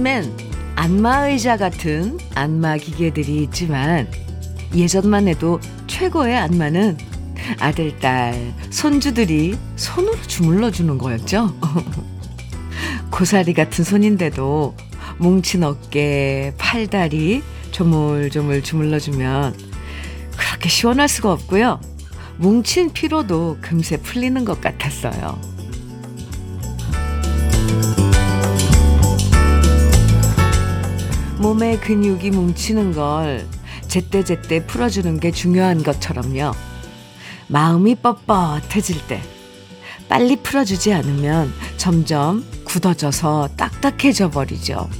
요즘엔 안마의자 같은 안마 기계들이 있지만 예전만 해도 최고의 안마는 아들, 딸, 손주들이 손으로 주물러 주는 거였죠. 고사리 같은 손인데도 뭉친 어깨, 팔다리 조물조물 주물러주면 그렇게 시원할 수가 없고요. 뭉친 피로도 금세 풀리는 것 같았어요. 몸의 근육이 뭉치는 걸 제때제때 풀어주는 게 중요한 것처럼요. 마음이 뻣뻣해질 때 빨리 풀어주지 않으면 점점 굳어져서 딱딱해져 버리죠.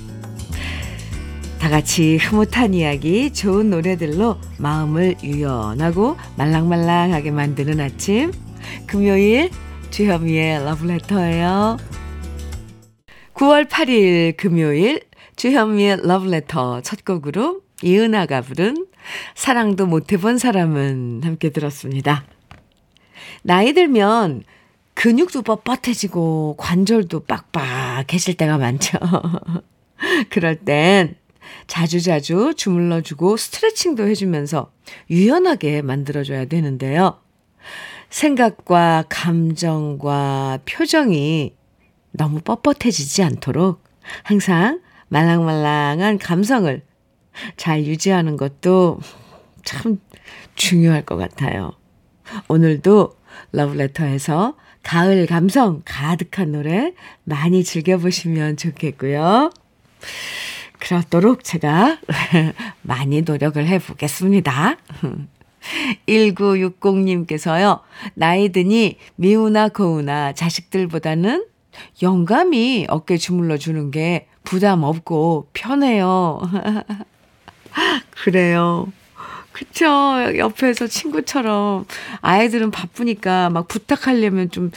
다 같이 흐뭇한 이야기, 좋은 노래들로 마음을 유연하고 말랑말랑하게 만드는 아침. 금요일 주현미의 러브레터예요. 9월 8일 금요일 주현미의 러브레터 첫 곡으로 이은아가 부른 사랑도 못 해본 사람은 함께 들었습니다. 나이 들면 근육도 뻣뻣해지고 관절도 빡빡해질 때가 많죠. 그럴 땐 자주자주 주물러주고 스트레칭도 해주면서 유연하게 만들어줘야 되는데요. 생각과 감정과 표정이 너무 뻣뻣해지지 않도록 항상 말랑말랑한 감성을 잘 유지하는 것도 참 중요할 것 같아요. 오늘도 러브레터에서 가을 감성 가득한 노래 많이 즐겨보시면 좋겠고요. 그렇도록 제가 많이 노력을 해보겠습니다. 1960님께서요, 나이 드니 미우나 고우나 자식들보다는 영감이 어깨 주물러 주는 게 부담 없고 편해요. 그래요. 그쵸. 옆에서 친구처럼 아이들은 바쁘니까 막 부탁하려면 좀,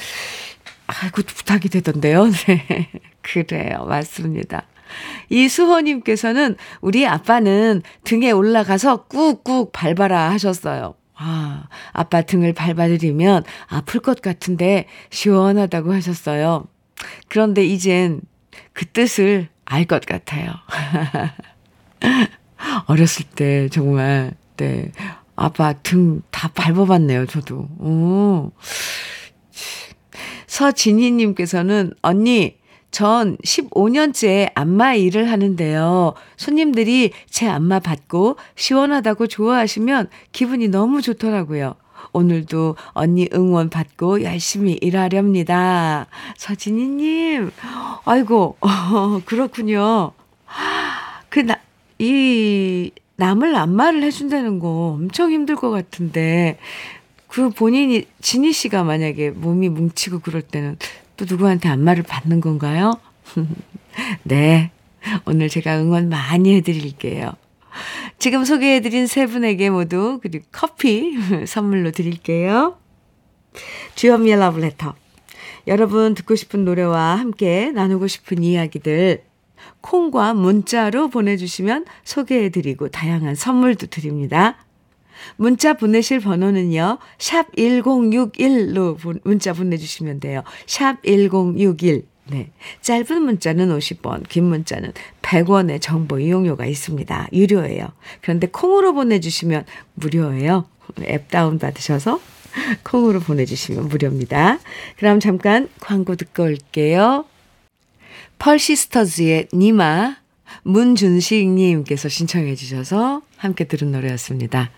아이고, 부탁이 되던데요. 네. 그래요. 맞습니다. 이수호님께서는 우리 아빠는 등에 올라가서 꾹꾹 밟아라 하셨어요. 아, 아빠 등을 밟아드리면 아플 것 같은데 시원하다고 하셨어요. 그런데 이젠 그 뜻을 알 것 같아요. 어렸을 때 정말, 네. 아빠 등 다 밟아봤네요, 저도. 오. 서진희님께서는, 언니, 전 15년째 안마 일을 하는데요. 손님들이 제 안마 받고 시원하다고 좋아하시면 기분이 너무 좋더라고요. 오늘도 언니 응원 받고 열심히 일하렵니다. 서진희님, 아이고, 어, 그렇군요. 그, 나, 이, 남을 안마를 해준다는 거 엄청 힘들 것 같은데, 그 본인이, 진희 씨가 만약에 몸이 뭉치고 그럴 때는 또 누구한테 안마를 받는 건가요? 네. 오늘 제가 응원 많이 해드릴게요. 지금 소개해드린 세 분에게 모두 그리고 커피 선물로 드릴게요. 주현미의 러브레터. 여러분 듣고 싶은 노래와 함께 나누고 싶은 이야기들 콩과 문자로 보내주시면 소개해드리고 다양한 선물도 드립니다. 문자 보내실 번호는요. 샵 1061로 문자 보내주시면 돼요. 샵 1061. 네. 짧은 문자는 50원, 긴 문자는 100원의 정보 이용료가 있습니다. 유료예요. 그런데 콩으로 보내주시면 무료예요. 앱 다운 받으셔서 콩으로 보내주시면 무료입니다. 그럼 잠깐 광고 듣고 올게요. 펄시스터즈의 니마, 문준식님께서 신청해 주셔서 함께 들은 노래였습니다.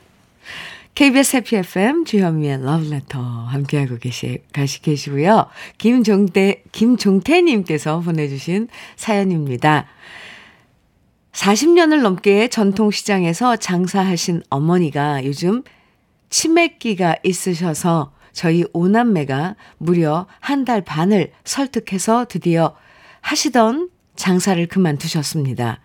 KBS 해피 FM 주현미의 러브레터 함께하고 계시, 가시 계시고요. 김종대, 김종태님께서 보내주신 사연입니다. 40년을 넘게 전통시장에서 장사하신 어머니가 요즘 치맥기가 있으셔서 저희 오남매가 무려 한 달 반을 설득해서 드디어 하시던 장사를 그만두셨습니다.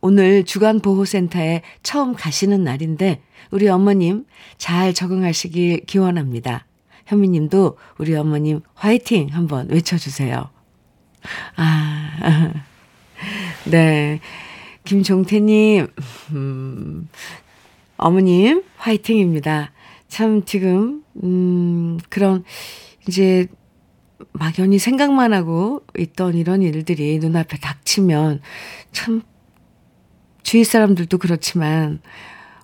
오늘 주간보호센터에 처음 가시는 날인데 우리 어머님 잘 적응하시길 기원합니다. 현미님도 우리 어머님 화이팅 한번 외쳐주세요. 아, 네. 김종태님, 음, 어머님 화이팅입니다. 참 지금, 음, 그런 이제 막연히 생각만 하고 있던 이런 일들이 눈앞에 닥치면 참 주위 사람들도 그렇지만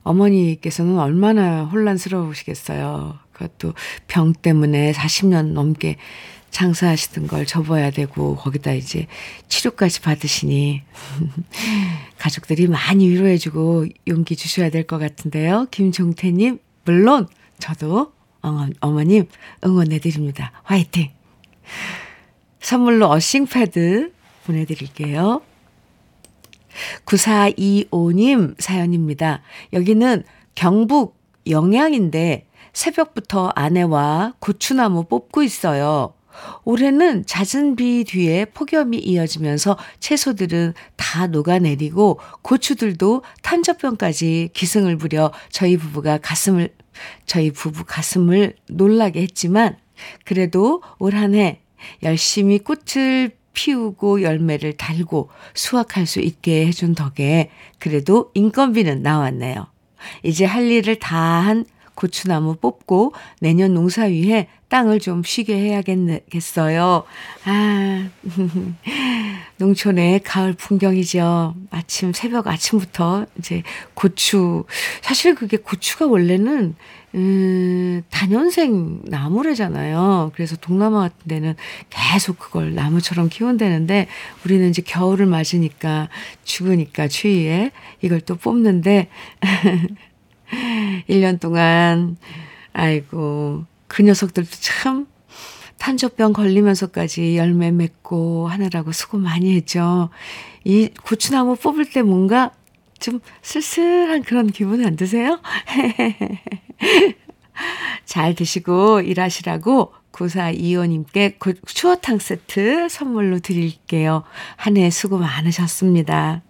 어머니께서는 얼마나 혼란스러우시겠어요. 그것도 병 때문에 40년 넘게 장사하시던 걸 접어야 되고 거기다 이제 치료까지 받으시니 가족들이 많이 위로해주고 용기 주셔야 될 것 같은데요. 김종태님 물론 저도 어머님 응원해드립니다. 화이팅! 선물로 어싱 패드 보내드릴게요. 9425님 사연입니다. 여기는 경북 영양인데 새벽부터 아내와 고추나무 뽑고 있어요. 올해는 잦은 비 뒤에 폭염이 이어지면서 채소들은 다 녹아내리고 고추들도 탄저병까지 기승을 부려 저희 부부가 가슴을 저희 부부 가슴을 놀라게 했지만 그래도 올 한 해 열심히 꽃을 피우고 열매를 달고 수확할 수 있게 해준 덕에 그래도 인건비는 나왔네요. 이제 할 일을 다 한 고추나무 뽑고 내년 농사 위해 땅을 좀 쉬게 해야겠어요. 아, 농촌의 가을 풍경이죠. 아침, 새벽 아침부터 이제 고추, 사실 그게 고추가 원래는, 음, 단연생 나무래잖아요. 그래서 동남아 같은 데는 계속 그걸 나무처럼 키운다는데 우리는 이제 겨울을 맞으니까 죽으니까 추위에 이걸 또 뽑는데 1년 동안, 아이고, 그 녀석들도 참 탄저병 걸리면서까지 열매 맺고 하느라고 수고 많이 했죠. 이 고추나무 뽑을 때 뭔가 좀 쓸쓸한 그런 기분 안 드세요? 잘 드시고 일하시라고 9425님께 추어탕 세트 선물로 드릴게요. 한 해 수고 많으셨습니다.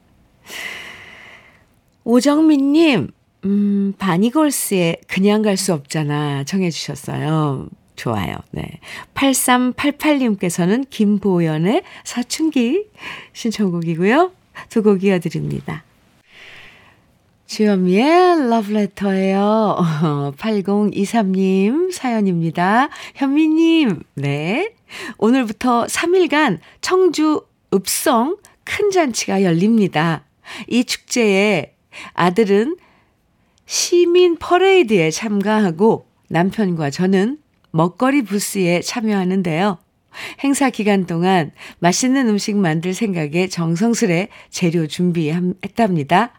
오정민님, 음, 바니걸스의 그냥 갈 수 없잖아 정해 주셨어요. 좋아요. 네. 8388님께서는 김보연의 사춘기 신청곡이고요. 두 곡 이어드립니다. 주현미의 러브레터예요. 8023님 사연입니다. 현미님, 네. 오늘부터 3일간 청주 읍성 큰 잔치가 열립니다. 이 축제에 아들은 시민 퍼레이드에 참가하고 남편과 저는 먹거리 부스에 참여하는데요. 행사 기간 동안 맛있는 음식 만들 생각에 정성스레 재료 준비했답니다.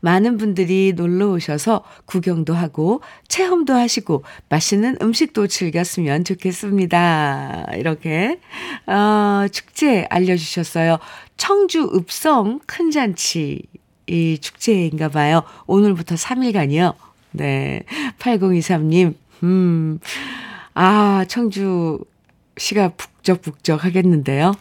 많은 분들이 놀러 오셔서 구경도 하고 체험도 하시고 맛있는 음식도 즐겼으면 좋겠습니다. 이렇게 어, 축제 알려주셨어요. 청주 읍성 큰 잔치 이 축제인가 봐요. 오늘부터 3일간이요. 네. 8023님, 음, 아, 청주 시가 북적북적 하겠는데요.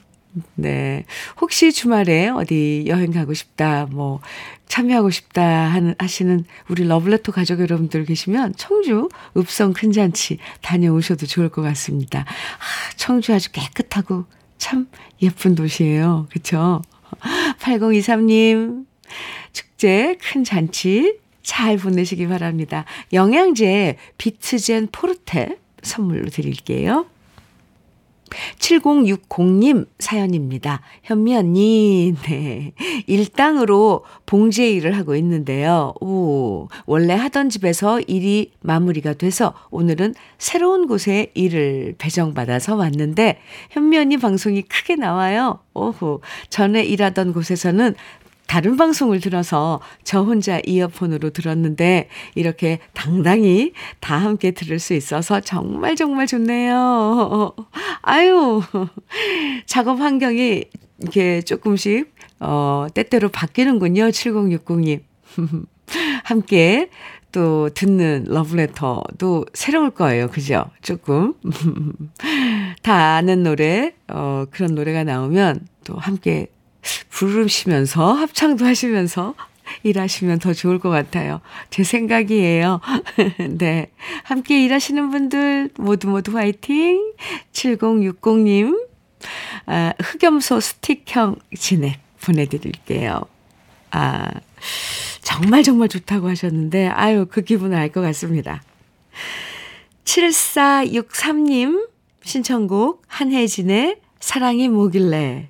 네. 혹시 주말에 어디 여행 가고 싶다, 뭐, 참여하고 싶다 하는, 하시는 우리 러블레터 가족 여러분들 계시면 청주 읍성 큰 잔치 다녀오셔도 좋을 것 같습니다. 아, 청주 아주 깨끗하고 참 예쁜 도시예요. 그쵸? 8023님, 축제 큰 잔치 잘 보내시기 바랍니다. 영양제 비트젠 포르테 선물로 드릴게요. 7060님 사연입니다. 현미 언니, 네. 일당으로 봉제 일을 하고 있는데요. 오, 원래 하던 집에서 일이 마무리가 돼서 오늘은 새로운 곳에 일을 배정받아서 왔는데 현미 언니 방송이 크게 나와요. 오호. 전에 일하던 곳에서는 다른 방송을 들어서 저 혼자 이어폰으로 들었는데 이렇게 당당히 다 함께 들을 수 있어서 정말 정말 좋네요. 아유, 작업 환경이 이렇게 조금씩, 어, 때때로 바뀌는군요. 7060님. 함께 또 듣는 러브레터도 새로울 거예요. 그죠? 조금. 다 아는 노래, 어, 그런 노래가 나오면 또 함께 부르시면서 합창도 하시면서 일하시면 더 좋을 것 같아요. 제 생각이에요. 네. 함께 일하시는 분들 모두 모두 화이팅! 7060님, 아, 흑염소 스틱형 진액 보내드릴게요. 아, 정말 정말 좋다고 하셨는데, 아유, 그 기분을 알 것 같습니다. 7463님, 신청곡 한혜진의 사랑이 뭐길래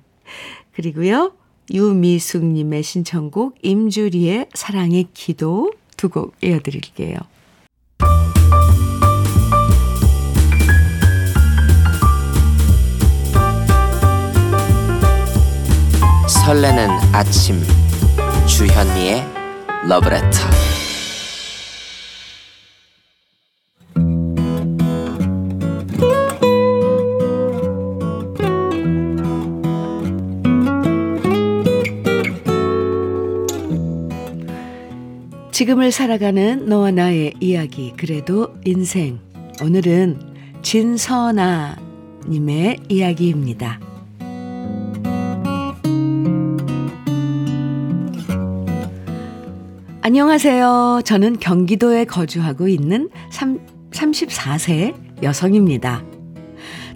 그리고요. 유미숙님의 신청곡 임주리의 사랑의 기도 두 곡 이어드릴게요. 설레는 아침 주현미의 러브레터 지금을 살아가는 너와 나의 이야기 그래도 인생 오늘은 진선아 님의 이야기입니다. 안녕하세요. 저는 경기도에 거주하고 있는 3, 34세 여성입니다.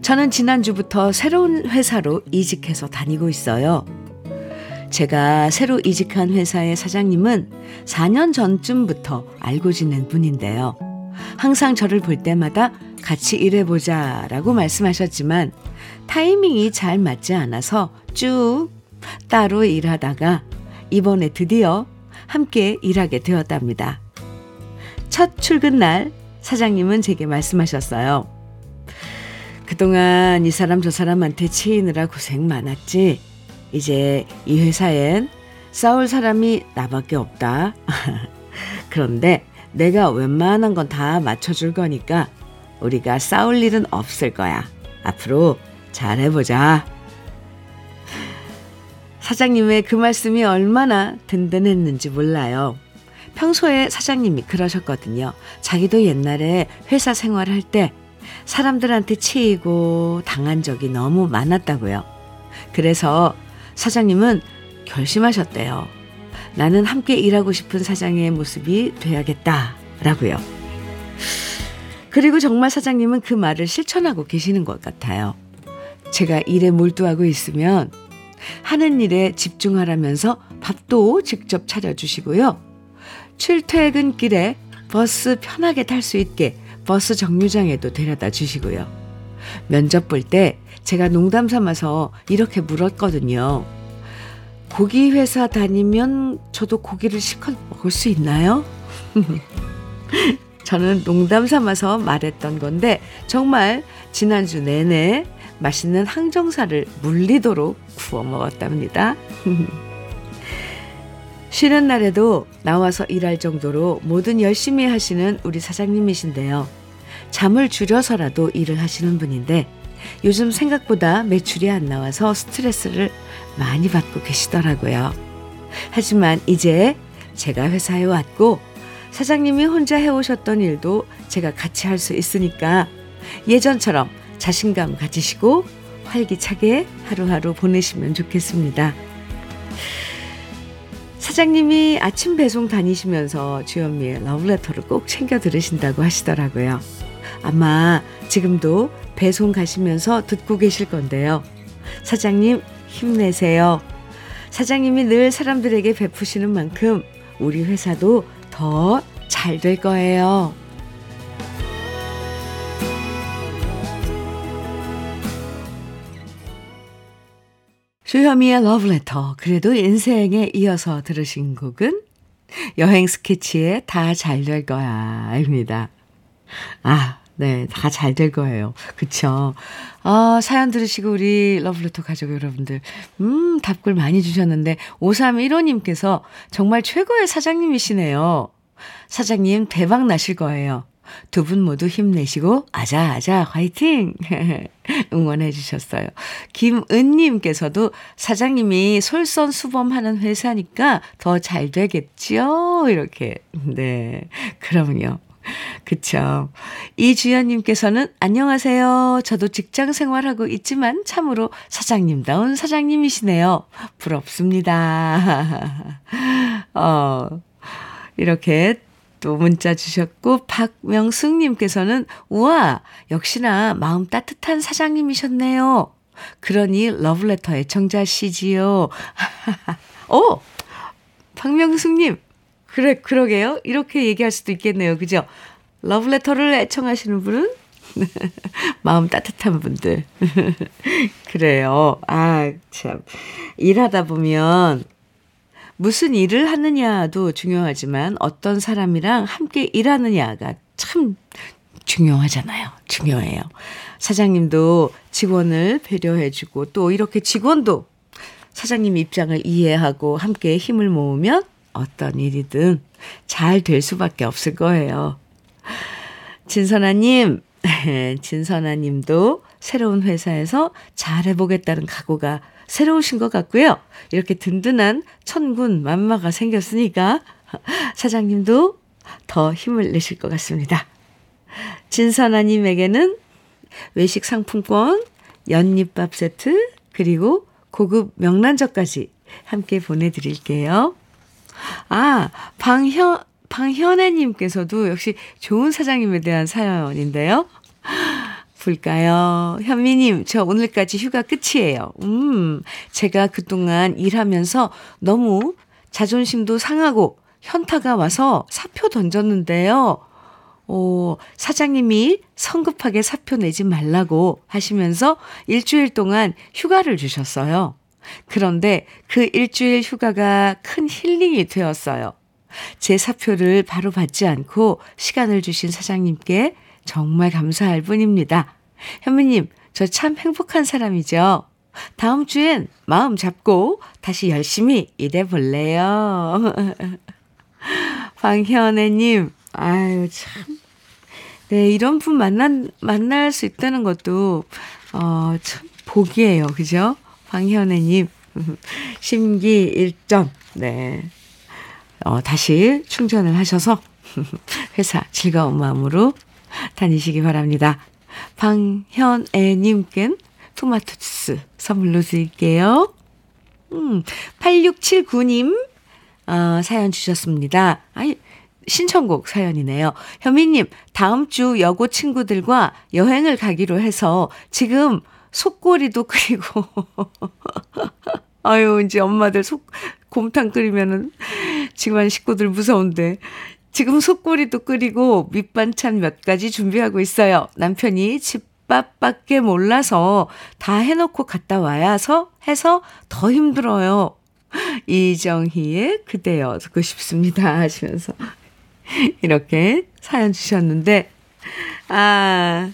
저는 지난주부터 새로운 회사로 이직해서 다니고 있어요. 제가 새로 이직한 회사의 사장님은 4년 전쯤부터 알고 지낸 분인데요. 항상 저를 볼 때마다 같이 일해보자 라고 말씀하셨지만 타이밍이 잘 맞지 않아서 쭉 따로 일하다가 이번에 드디어 함께 일하게 되었답니다. 첫 출근 날 사장님은 제게 말씀하셨어요. 그동안 이 사람 저 사람한테 치이느라 고생 많았지. 이제 이 회사엔 싸울 사람이 나밖에 없다. 그런데 내가 웬만한 건 다 맞춰줄 거니까 우리가 싸울 일은 없을 거야. 앞으로 잘해보자. 사장님의 그 말씀이 얼마나 든든했는지 몰라요. 평소에 사장님이 그러셨거든요. 자기도 옛날에 회사 생활할 때 사람들한테 치이고 당한 적이 너무 많았다고요. 그래서 사장님은 결심하셨대요. 나는 함께 일하고 싶은 사장의 모습이 돼야겠다. 라고요. 그리고 정말 사장님은 그 말을 실천하고 계시는 것 같아요. 제가 일에 몰두하고 있으면 하는 일에 집중하라면서 밥도 직접 차려주시고요. 출퇴근길에 버스 편하게 탈 수 있게 버스 정류장에도 데려다 주시고요. 면접 볼 때 제가 농담 삼아서 이렇게 물었거든요. 고기 회사 다니면 저도 고기를 실컷 먹을 수 있나요? 저는 농담 삼아서 말했던 건데 정말 지난주 내내 맛있는 항정살을 물리도록 구워 먹었답니다. 쉬는 날에도 나와서 일할 정도로 뭐든 열심히 하시는 우리 사장님이신데요. 잠을 줄여서라도 일을 하시는 분인데 요즘 생각보다 매출이 안 나와서 스트레스를 많이 받고 계시더라고요. 하지만 이제 제가 회사에 왔고 사장님이 혼자 해오셨던 일도 제가 같이 할 수 있으니까 예전처럼 자신감 가지시고 활기차게 하루하루 보내시면 좋겠습니다. 사장님이 아침 배송 다니시면서 주현미의 러브레터를 꼭 챙겨 들으신다고 하시더라고요. 아마 지금도 배송 가시면서 듣고 계실 건데요. 사장님 힘내세요. 사장님이 늘 사람들에게 베푸시는 만큼 우리 회사도 더 잘 될 거예요. 주현미의 러브레터. 그래도 인생에 이어서 들으신 곡은 여행 스케치의 다 잘 될 거야. 입니다. 아, 네. 다 잘 될 거예요. 그쵸. 아, 사연 들으시고 우리 러브레터 가족 여러분들, 음, 답글 많이 주셨는데, 5315님께서 정말 최고의 사장님이시네요. 사장님 대박 나실 거예요. 두 분 모두 힘내시고 아자아자 화이팅 응원해 주셨어요. 김은님께서도 사장님이 솔선수범하는 회사니까 더 잘 되겠지요? 이렇게 네 그럼요. 그쵸. 이주연님께서는 안녕하세요. 저도 직장 생활하고 있지만 참으로 사장님다운 사장님이시네요. 부럽습니다. 어, 이렇게 또 문자 주셨고 박명숙님께서는 우와 역시나 마음 따뜻한 사장님이셨네요. 그러니 러브레터 애청자시지요. 오 박명숙님 그래 그러게요. 이렇게 얘기할 수도 있겠네요. 그죠? 러브레터를 애청하시는 분은 마음 따뜻한 분들. 그래요. 아, 참. 일하다 보면 무슨 일을 하느냐도 중요하지만 어떤 사람이랑 함께 일하느냐가 참 중요하잖아요. 중요해요. 사장님도 직원을 배려해주고 또 이렇게 직원도 사장님 입장을 이해하고 함께 힘을 모으면 어떤 일이든 잘 될 수밖에 없을 거예요. 진선아님, 진선아님도 새로운 회사에서 잘해보겠다는 각오가 새로우신 것 같고요. 이렇게 든든한 천군 만마가 생겼으니까 사장님도 더 힘을 내실 것 같습니다. 진선아님에게는 외식 상품권, 연잎밥 세트, 그리고 고급 명란젓까지 함께 보내드릴게요. 아, 방현, 방현애님께서도 역시 좋은 사장님에 대한 사연인데요. 볼까요? 현미님, 저 오늘까지 휴가 끝이에요. 음, 제가 그동안 일하면서 너무 자존심도 상하고 현타가 와서 사표 던졌는데요. 오, 사장님이 성급하게 사표 내지 말라고 하시면서 일주일 동안 휴가를 주셨어요. 그런데 그 일주일 휴가가 큰 힐링이 되었어요. 제 사표를 바로 받지 않고 시간을 주신 사장님께 정말 감사할 뿐입니다. 현미님, 저 참 행복한 사람이죠. 다음 주엔 마음 잡고 다시 열심히 일해볼래요. 방현애님, 아유, 참. 네, 이런 분 만난, 만날 수 있다는 것도, 어, 참, 복이에요. 그죠? 방현애님, 심기 1점. 네. 어, 다시 충전을 하셔서 회사 즐거운 마음으로 다니시기 바랍니다. 방현애님껜 토마토 주스 선물로 드릴게요. 음, 8679님, 어, 사연 주셨습니다. 아니, 신청곡 사연이네요. 현미님, 다음 주 여고 친구들과 여행을 가기로 해서 지금 속꼬리도 끓이고, 아유, 이제 엄마들 속, 곰탕 끓이면은 집안 식구들 무서운데. 지금 속꼬리도 끓이고 밑반찬 몇 가지 준비하고 있어요. 남편이 집밥밖에 몰라서 다 해놓고 갔다 와야서 해서 더 힘들어요. 이정희의 그대여 듣고 싶습니다 하시면서 이렇게 사연 주셨는데 아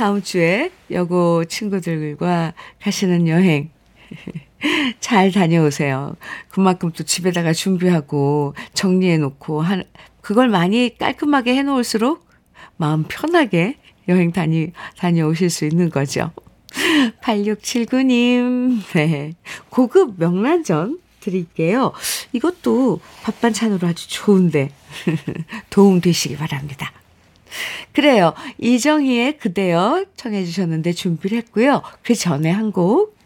다음 주에 여고 친구들과 가시는 여행 잘 다녀오세요. 그만큼 또 집에다가 준비하고 정리해 놓고 한 그걸 많이 깔끔하게 해 놓을수록 마음 편하게 여행 다니 다녀오실 수 있는 거죠. 8679님. 네. 고급 명란젓 드릴게요. 이것도 밥 반찬으로 아주 좋은데 도움 되시기 바랍니다. 그래요. 이정희의 그대여 청해 주셨는데 준비를 했고요. 그 전에 한 곡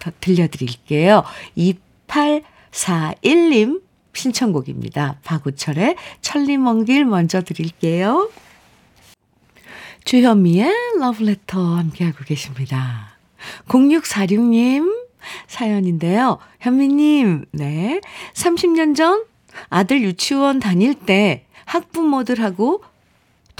더 들려드릴게요. 2841님 신청곡입니다. 박우철의 천리먼 길 먼저 드릴게요. 주현미의 러브레터 함께하고 계십니다. 0646님 사연인데요. 현미님, 네. 30년 전 아들 유치원 다닐 때 학부모들하고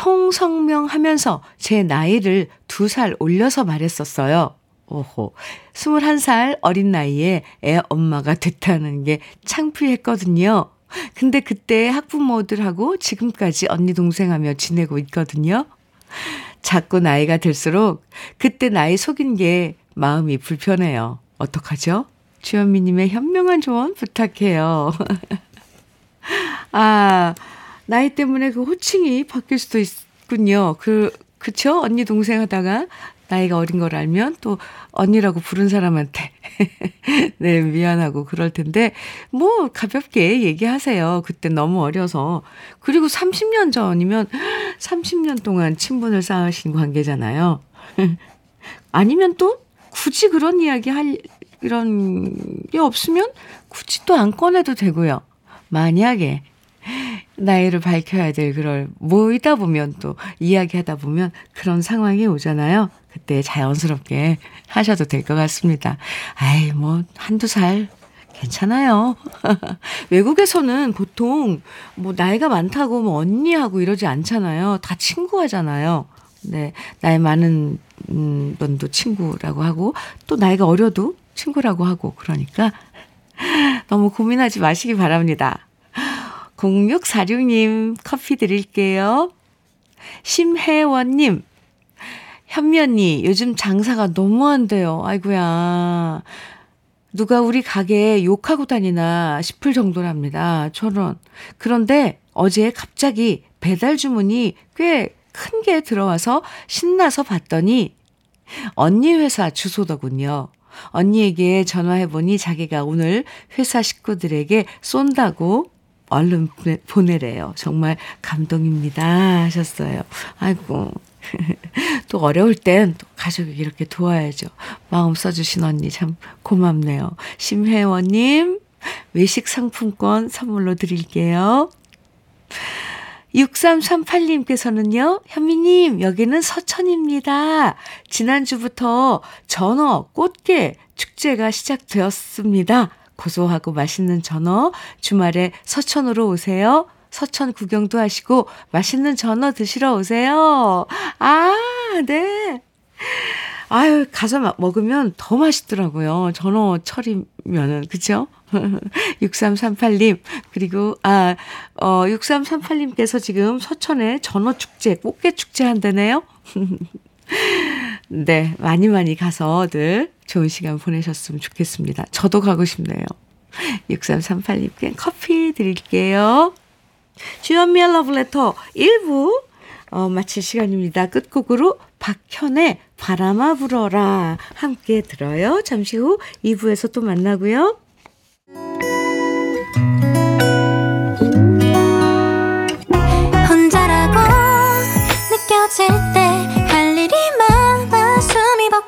통성명 하면서 제 나이를 두 살 올려서 말했었어요. 오호. 21살 어린 나이에 애 엄마가 됐다는 게 창피했거든요. 근데 그때 학부모들하고 지금까지 언니 동생 하며 지내고 있거든요. 자꾸 나이가 들수록 그때 나이 속인 게 마음이 불편해요. 어떡하죠? 주현미님의 현명한 조언 부탁해요. 아, 나이 때문에 그 호칭이 바뀔 수도 있군요. 그, 그쵸? 언니 동생 하다가 나이가 어린 걸 알면 또 언니라고 부른 사람한테 네, 미안하고 그럴 텐데 뭐 가볍게 얘기하세요. 그때 너무 어려서. 그리고 30년 전이면 30년 동안 친분을 쌓으신 관계잖아요. 아니면 또 굳이 그런 이야기 할 이런 게 없으면 굳이 또 안 꺼내도 되고요. 만약에 나이를 밝혀야 될 그럴 모이다 보면 또 이야기하다 보면 그런 상황이 오잖아요. 그때 자연스럽게 하셔도 될 것 같습니다. 아이, 뭐, 한두 살 괜찮아요. 외국에서는 보통 뭐 나이가 많다고 뭐 언니하고 이러지 않잖아요. 다 친구 하잖아요. 네. 나이 많은 음, 분도 친구라고 하고 또 나이가 어려도 친구라고 하고 그러니까 너무 고민하지 마시기 바랍니다. 0646님 커피 드릴게요. 심혜원님, 현미 언니, 요즘 장사가 너무 안 돼요. 아이고야. 누가 우리 가게에 욕하고 다니나 싶을 정도랍니다. 저런. 그런데 어제 갑자기 배달 주문이 꽤 큰 게 들어와서 신나서 봤더니 언니 회사 주소더군요. 언니에게 전화해보니 자기가 오늘 회사 식구들에게 쏜다고 얼른 보내래요. 정말 감동입니다. 하셨어요. 아이고. 또 어려울 땐 또 가족이 이렇게 도와야죠. 마음 써주신 언니 참 고맙네요. 심혜원님, 외식 상품권 선물로 드릴게요. 6338님께서는요, 현미님, 여기는 서천입니다. 지난주부터 전어, 꽃게 축제가 시작되었습니다. 고소하고 맛있는 전어, 주말에 서천으로 오세요. 서천 구경도 하시고 맛있는 전어 드시러 오세요. 아, 네. 아유, 가서 먹으면 더 맛있더라고요. 전어 철이면은, 그쵸? 6338님, 그리고, 아, 어, 6338님께서 지금 서천에 전어축제, 꽃게축제 한다네요? 네, 많이 많이 가서들 좋은 시간 보내셨으면 좋겠습니다. 저도 가고 싶네요. 6338님께 커피 드릴게요. 주연미의 러브레터 1부 어, 마칠 시간입니다. 끝곡으로 박현의 바람아 불어라 함께 들어요. 잠시 후 2부에서 또 만나고요. 혼자라고 느껴질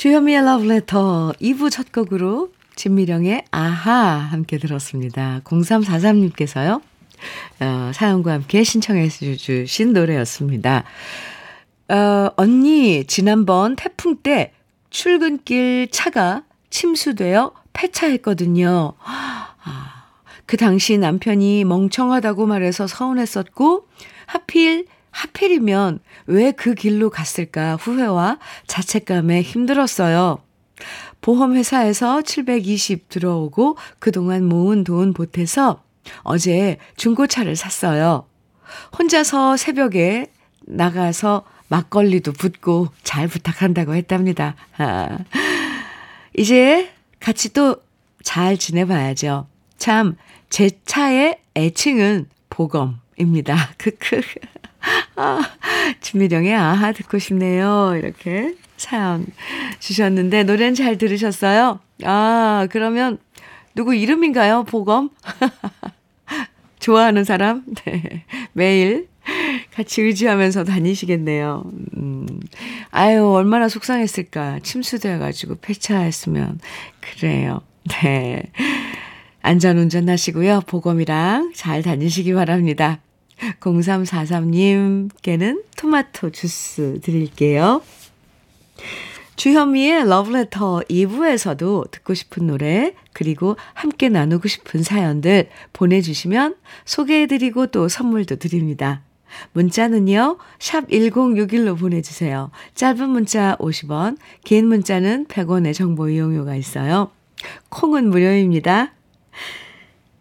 주현미의 러브레터 2부 첫 곡으로 진미령의 아하 함께 들었습니다. 0343님께서요. 어, 사연과 함께 신청해 주신 노래였습니다. 어, 언니, 지난번 태풍 때 출근길 차가 침수되어 폐차했거든요. 아, 그 당시 남편이 멍청하다고 말해서 서운했었고, 하필, 하필이면 왜 그 길로 갔을까 후회와 자책감에 힘들었어요. 보험회사에서 720 들어오고 그동안 모은 돈 보태서 어제 중고차를 샀어요. 혼자서 새벽에 나가서 막걸리도 붓고 잘 부탁한다고 했답니다. 아, 이제 같이 또 잘 지내봐야죠. 참, 제 차의 애칭은 보검입니다. 크크. 아, 진미령의 아하 듣고 싶네요. 이렇게 사연 주셨는데, 노래는 잘 들으셨어요? 아, 그러면 누구 이름인가요? 보검? 좋아하는 사람? 네. 매일 같이 의지하면서 다니시겠네요. 음, 아유, 얼마나 속상했을까. 침수되어가지고 폐차했으면. 그래요. 네. 안전운전 하시고요. 보검이랑 잘 다니시기 바랍니다. 0343님께는 토마토 주스 드릴게요. 주현미의 러브레터 2부에서도 듣고 싶은 노래, 그리고 함께 나누고 싶은 사연들 보내주시면 소개해드리고 또 선물도 드립니다. 문자는요, 샵 1061로 보내주세요. 짧은 문자 50원, 긴 문자는 100원의 정보 이용료가 있어요. 콩은 무료입니다.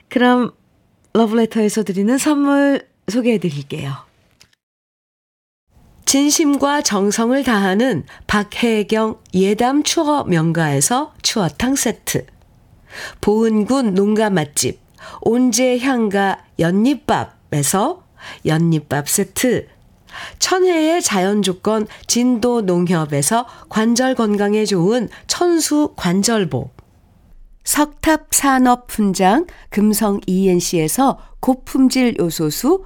그럼 러브레터에서 드리는 선물 소개해 드릴게요. 진심과 정성을 다하는 박혜경 예담 추어 명가에서 추어탕 세트. 보은군 농가 맛집 온재향가 연잎밥에서 연잎밥 세트. 천혜의 자연 조건 진도 농협에서 관절 건강에 좋은 천수 관절보. 석탑 산업 훈장 금성 ENC에서 고품질 요소수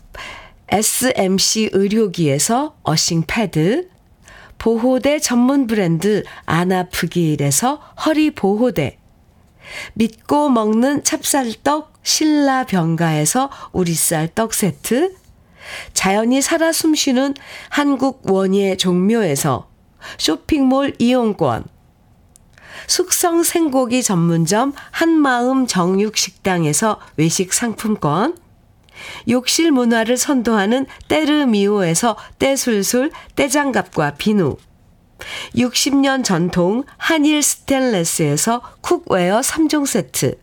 SMC 의료기에서 earthing 패드 보호대 전문 브랜드 아나프길에서 허리 보호대 믿고 먹는 찹쌀떡 신라 병가에서 우리쌀 떡 세트 자연이 살아 숨쉬는 한국 원예 종묘에서 쇼핑몰 이용권 숙성 생고기 전문점 한마음 정육식당에서 외식 상품권 욕실 문화를 선도하는 때르미오에서 때술술 때장갑과 비누. 60년 전통 한일 스텐레스에서 cookware 3종 세트.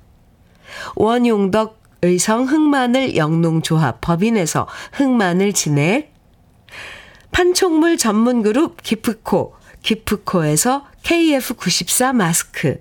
원용덕 의성 흑마늘 영농조합 법인에서 흑마늘 진액 판촉물 전문 그룹 기프코 기프코에서 KF94 마스크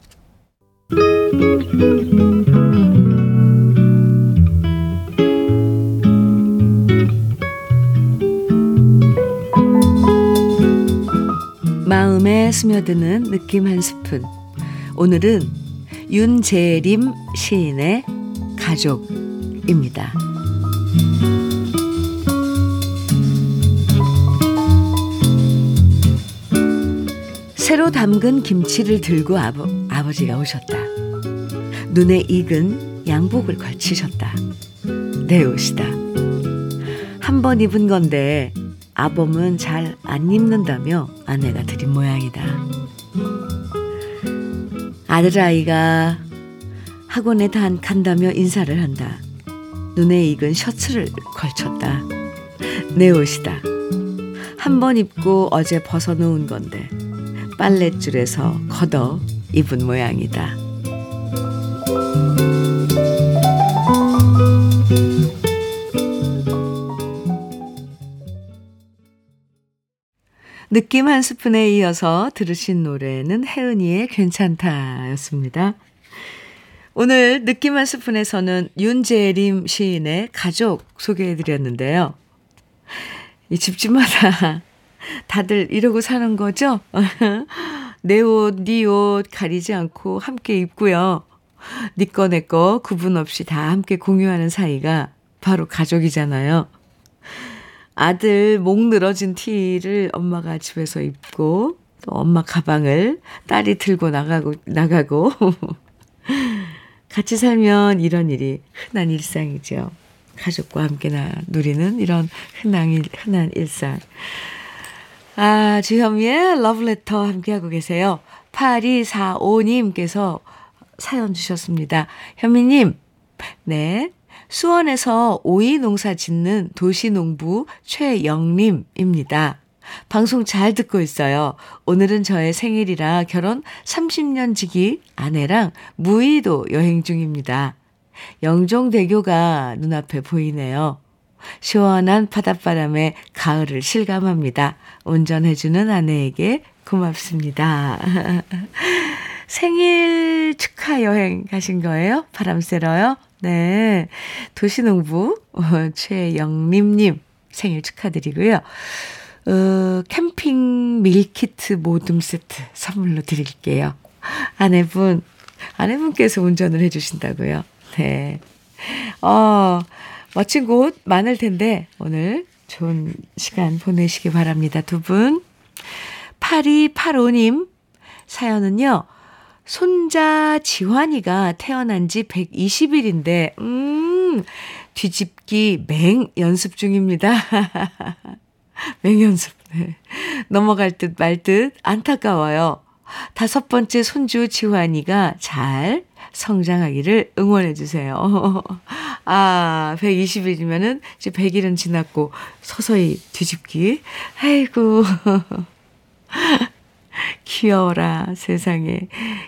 스며드는 느낌 한 스푼. 오늘은 윤재림 시인의 가족입니다. 새로 담근 김치를 들고 아버, 아버지가 오셨다. 눈에 익은 양복을 걸치셨다. 내 옷이다. 한 번 입은 건데 아범은 잘 안 입는다며 아내가 드린 모양이다. 아들아이가 학원에 단 간다며 인사를 한다. 눈에 익은 셔츠를 걸쳤다. 내 옷이다. 한 번 입고 어제 벗어놓은 건데 빨랫줄에서 걷어 입은 모양이다. 느낌 한 스푼에 이어서 들으신 노래는 혜은이의 괜찮다 였습니다. 오늘 느낌 한 스푼에서는 윤재림 시인의 가족 소개해 드렸는데요. 이 집집마다 다들 이러고 사는 거죠? 내 옷, 네 옷 가리지 않고 함께 입고요. 니꺼 네 내꺼 구분 없이 다 함께 공유하는 사이가 바로 가족이잖아요. 아들 목 늘어진 티를 엄마가 집에서 입고 또 엄마 가방을 딸이 들고 나가고 나가고 같이 살면 이런 일이 흔한 일상이죠. 가족과 함께 나 누리는 이런 흔한 일, 흔한 일상. 아, 주현미의 러브레터 함께하고 계세요. 8245님께서 사연 주셨습니다. 현미님, 네. 수원에서 오이 농사 짓는 도시농부 최영림입니다. 방송 잘 듣고 있어요. 오늘은 저의 생일이라 결혼 30년 지기 아내랑 무의도 여행 중입니다. 영종대교가 눈앞에 보이네요. 시원한 바닷바람에 가을을 실감합니다. 운전해주는 아내에게 고맙습니다. 생일 축하 여행 가신 거예요? 바람 쐬러요? 네. 도시농부 어, 최영림님 생일 축하드리고요. 어, 캠핑 밀키트 모듬 세트 선물로 드릴게요. 아내분, 아내분께서 운전을 해주신다고요. 네. 어, 멋진 곳 많을 텐데, 오늘 좋은 시간 보내시기 바랍니다. 두 분. 8285님 사연은요, 손자 지환이가 태어난 지 120일인데, 음, 뒤집기 맹 연습 중입니다. 맹 연습. 네. 넘어갈 듯 말 듯 안타까워요. 다섯 번째 손주 지환이가 잘 성장하기를 응원해 주세요. 아, 120일이면은 이제 100일은 지났고 서서히 뒤집기. 아이고. 귀여워라, 세상에.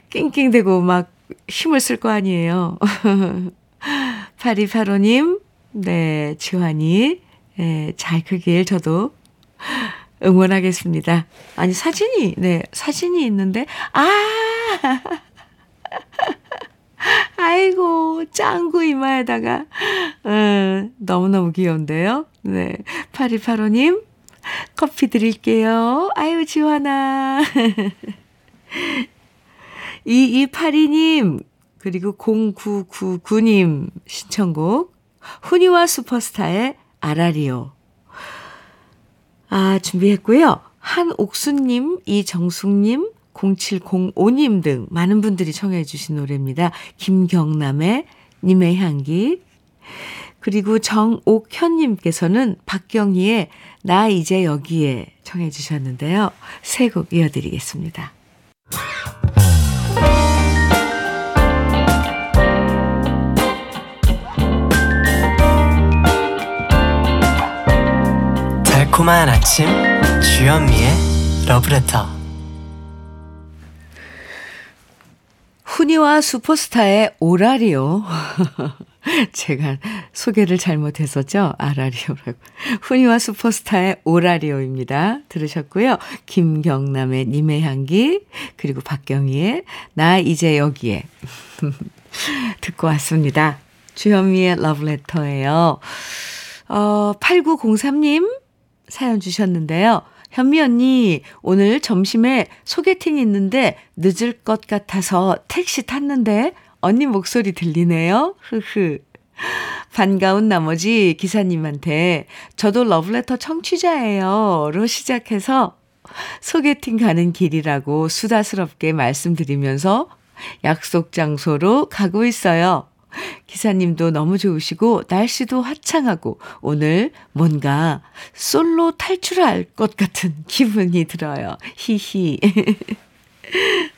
낑낑대고 막 힘을 쓸 거 아니에요. 8285님, 네, 지환이, 네, 잘 크길 저도 응원하겠습니다. 아니, 사진이, 네, 사진이 있는데, 아! 아이고, 짱구 이마에다가, 어, 너무너무 귀여운데요? 네. 8285님, 커피 드릴게요. 아유, 지환아. 2282님, 그리고 0999님 신청곡, 훈이와 슈퍼스타의 아라리오. 아, 준비했고요. 한옥수님, 이정숙님, 0705님 등 많은 분들이 청해 주신 노래입니다. 김경남의 님의 향기. 그리고 정옥현님께서는 박경희의 나 이제 여기에 청해 주셨는데요. 세 곡 이어드리겠습니다. 달콤한 아침 주현미의 러브레터 훈이와 슈퍼스타의 오라리오. 제가 소개를 잘못했었죠? 아라리오라고. 훈이와 슈퍼스타의 오라리오입니다. 들으셨고요. 김경남의 님의 향기, 그리고 박경희의 나 이제 여기에. 듣고 왔습니다. 주현미의 러브레터예요. 어, 8903님 사연 주셨는데요. 현미 언니, 오늘 점심에 소개팅 있는데 늦을 것 같아서 택시 탔는데 언니 목소리 들리네요. 흐흐. 반가운 나머지 기사님한테 저도 러브레터 청취자예요. 로 시작해서 소개팅 가는 길이라고 수다스럽게 말씀드리면서 약속 장소로 가고 있어요. 기사님도 너무 좋으시고 날씨도 화창하고 오늘 뭔가 솔로 탈출할 것 같은 기분이 들어요. 히히.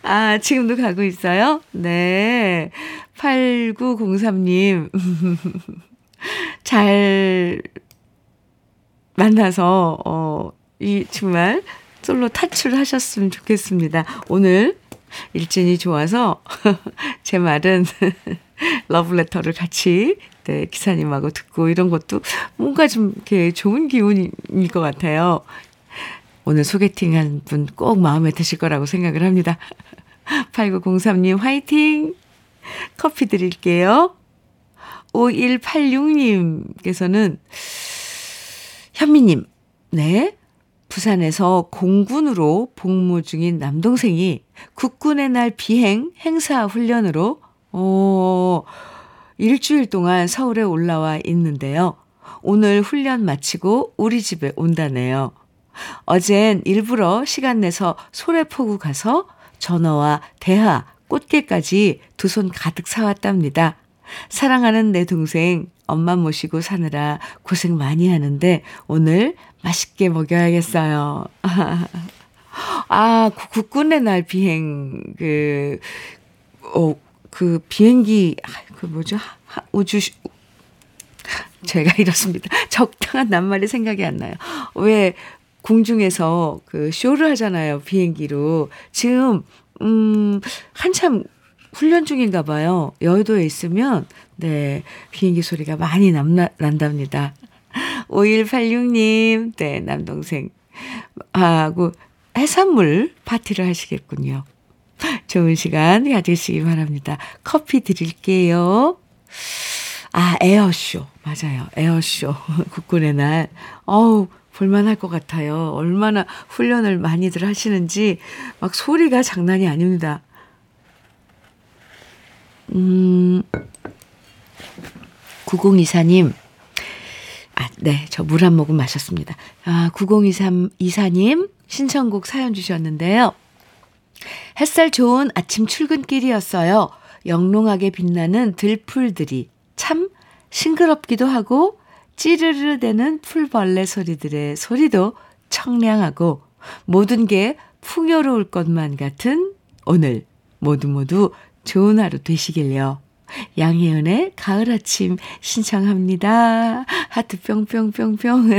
아, 지금도 가고 있어요? 네. 8903님. 잘 만나서, 어, 이, 정말 솔로 탈출하셨으면 좋겠습니다. 오늘 일진이 좋아서 제 말은 러브레터를 같이 네, 기사님하고 듣고 이런 것도 뭔가 좀 이렇게 좋은 기운일 것 같아요. 오늘 소개팅 한 분 꼭 마음에 드실 거라고 생각을 합니다. 8903님 화이팅! 커피 드릴게요. 5186님께서는 현미님, 네. 부산에서 공군으로 복무 중인 남동생이 국군의 날 비행 행사 훈련으로 어, 일주일 동안 서울에 올라와 있는데요. 오늘 훈련 마치고 우리 집에 온다네요. 어젠 일부러 시간 내서 소래포구 가서 전어와 대하, 꽃게까지 두 손 가득 사왔답니다. 사랑하는 내 동생 엄마 모시고 사느라 고생 많이 하는데 오늘 맛있게 먹여야겠어요. 아, 국군의 날 비행, 그, 어, 그 비행기, 그 뭐죠? 우주, 제가 이렇습니다. 적당한 낱말이 생각이 안 나요. 왜 공중에서 그 쇼를 하잖아요. 비행기로. 지금, 음, 한참 훈련 중인가 봐요. 여의도에 있으면, 네, 비행기 소리가 많이 남나, 난답니다. 5186님, 네, 남동생. 하고 해산물 파티를 하시겠군요. 좋은 시간 가지시기 바랍니다. 커피 드릴게요. 아, 에어쇼. 맞아요. 에어쇼. 국군의 날. 어우, 볼만할 것 같아요. 얼마나 훈련을 많이들 하시는지 막 소리가 장난이 아닙니다. 음, 9024님. 아, 네. 저 물 한 모금 마셨습니다. 아, 9023, 24님 신청곡 사연 주셨는데요. 햇살 좋은 아침 출근길이었어요. 영롱하게 빛나는 들풀들이 참 싱그럽기도 하고 찌르르 대는 풀벌레 소리들의 소리도 청량하고 모든 게 풍요로울 것만 같은 오늘 모두 모두 좋은 하루 되시길요. 양혜은의 가을 아침 신청합니다. 하트 뿅뿅뿅뿅.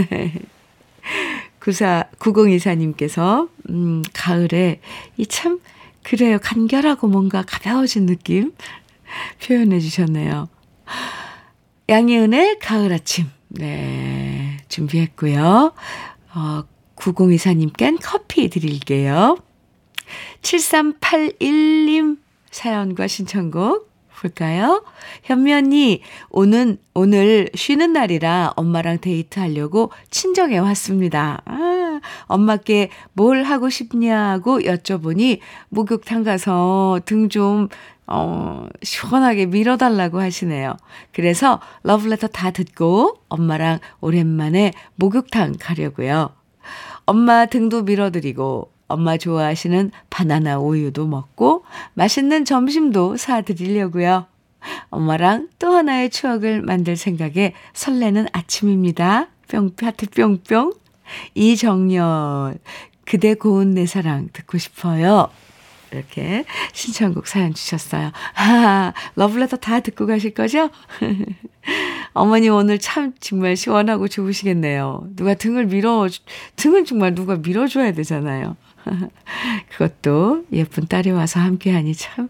94, 9024님께서, 음, 가을에, 이 참, 그래요. 간결하고 뭔가 가벼워진 느낌 표현해 주셨네요. 양혜은의 가을 아침. 네, 준비했고요. 어, 9024님께는 커피 드릴게요. 7381님 사연과 신청곡 볼까요? 현미 언니, 오늘, 오늘 쉬는 날이라 엄마랑 데이트 하려고 친정에 왔습니다. 아, 엄마께 뭘 하고 싶냐고 여쭤보니 목욕탕 가서 등 좀, 어, 시원하게 밀어달라고 하시네요. 그래서 러브레터 다 듣고 엄마랑 오랜만에 목욕탕 가려고요. 엄마 등도 밀어드리고 엄마 좋아하시는 바나나 우유도 먹고 맛있는 점심도 사드리려고요. 엄마랑 또 하나의 추억을 만들 생각에 설레는 아침입니다. 뿅, 하트 뿅뿅. 이정열, 그대 고운 내 사랑 듣고 싶어요. 이렇게 신청곡 사연 주셨어요. 아, 러블레터 다 듣고 가실 거죠? 어머니 오늘 참 정말 시원하고 좋으시겠네요. 누가 등을 밀어, 등은 정말 누가 밀어줘야 되잖아요. 그것도 예쁜 딸이 와서 함께하니 참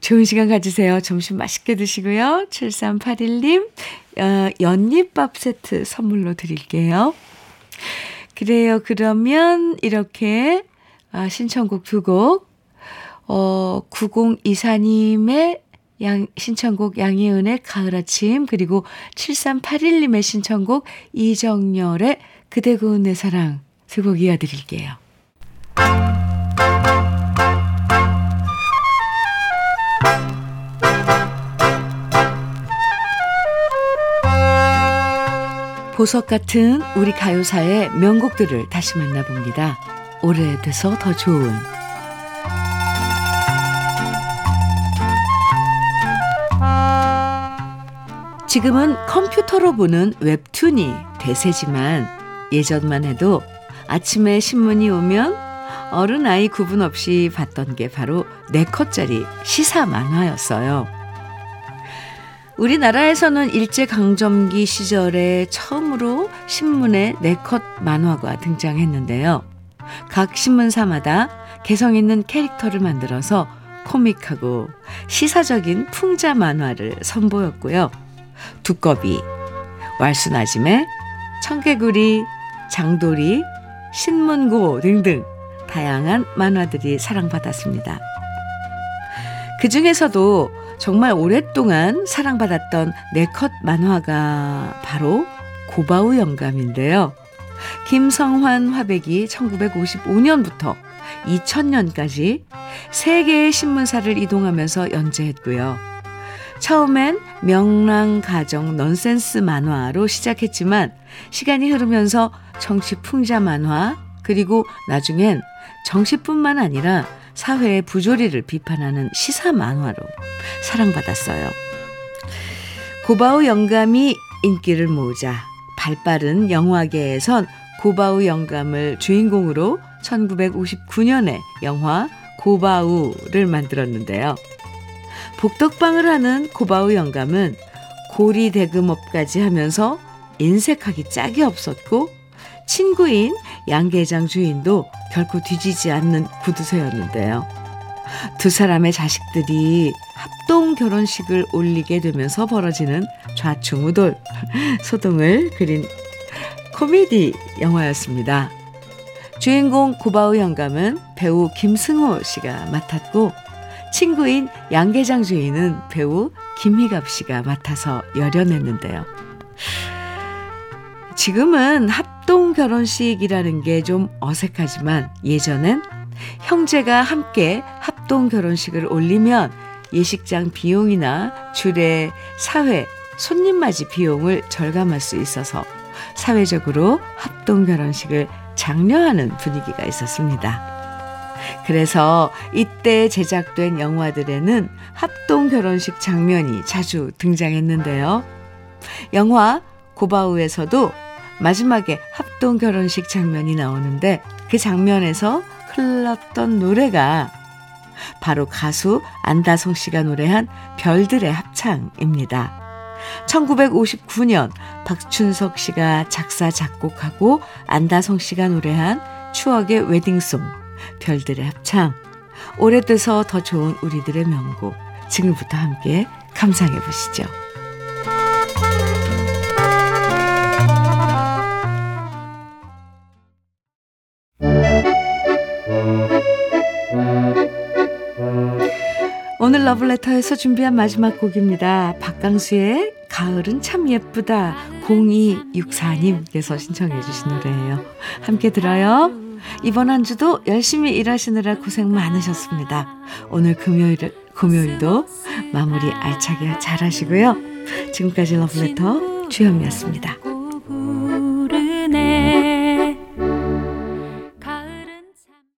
좋은 시간 가지세요. 점심 맛있게 드시고요. 7381님, 어, 연잎밥 세트 선물로 드릴게요. 그래요. 그러면 이렇게 아, 신청곡 두 곡, 어, 9024님의 양, 신청곡 양희은의 가을 아침, 그리고 7381님의 신청곡 이정열의 그대 고운 내 사랑 두 곡 이어드릴게요. 보석 같은 우리 가요사의 명곡들을 다시 만나봅니다. 오래돼서 더 좋은 지금은 컴퓨터로 보는 웹툰이 대세지만 예전만 해도 아침에 신문이 오면 어른 아이 구분 없이 봤던 게 바로 4컷짜리 시사 만화였어요. 우리나라에서는 일제강점기 시절에 처음으로 신문에 4컷 만화가 등장했는데요. 각 신문사마다 개성 있는 캐릭터를 만들어서 코믹하고 시사적인 풍자 만화를 선보였고요. 두꺼비, 왈순아짐에 청개구리, 장돌이, 신문고 등등 다양한 만화들이 사랑받았습니다. 그 중에서도 정말 오랫동안 사랑받았던 네컷 만화가 바로 고바우 영감인데요. 김성환 화백이 1955년부터 2000년까지 세 개의 신문사를 이동하면서 연재했고요. 처음엔 명랑 가정 넌센스 만화로 시작했지만 시간이 흐르면서 정치 풍자 만화 그리고 나중엔 정치뿐만 아니라 사회의 부조리를 비판하는 시사 만화로 사랑받았어요. 고바우 영감이 인기를 모으자 발빠른 영화계에선 고바우 영감을 주인공으로 1959년에 영화 고바우를 만들었는데요. 복덕방을 하는 고바우 영감은 고리 대금업까지 하면서 인색하기 짝이 없었고 친구인 양계장 주인도 결코 뒤지지 않는 구두쇠였는데요. 두 사람의 자식들이 합동 결혼식을 올리게 되면서 벌어지는 좌충우돌 소동을 그린 코미디 영화였습니다. 주인공 고바우 영감은 배우 김승호 씨가 맡았고 친구인 양계장 주인은 배우 김희갑 씨가 맡아서 열연했는데요. 지금은 합동 결혼식이라는 게 좀 어색하지만 예전엔 형제가 함께 합동 결혼식을 올리면 예식장 비용이나 주례, 사회, 손님 맞이 비용을 절감할 수 있어서 사회적으로 합동 결혼식을 장려하는 분위기가 있었습니다. 그래서 이때 제작된 영화들에는 합동 결혼식 장면이 자주 등장했는데요. 영화 고바우에서도 마지막에 합동 결혼식 장면이 나오는데 그 장면에서 흘렀던 노래가 바로 가수 안다송 씨가 노래한 별들의 합창입니다. 1959년 박춘석 씨가 작사 작곡하고 안다송 씨가 노래한 추억의 웨딩송 별들의 합창 오래돼서 더 좋은 우리들의 명곡 지금부터 함께 감상해 보시죠. 오늘 러블레터에서 준비한 마지막 곡입니다. 박강수의 가을은 참 예쁘다. 0264님께서 신청해 주신 노래예요. 함께 들어요. 이번 한 주도 열심히 일하시느라 고생 많으셨습니다. 오늘 금요일, 금요일도 마무리 알차게 잘 하시고요. 지금까지 러블레터 주현미였습니다.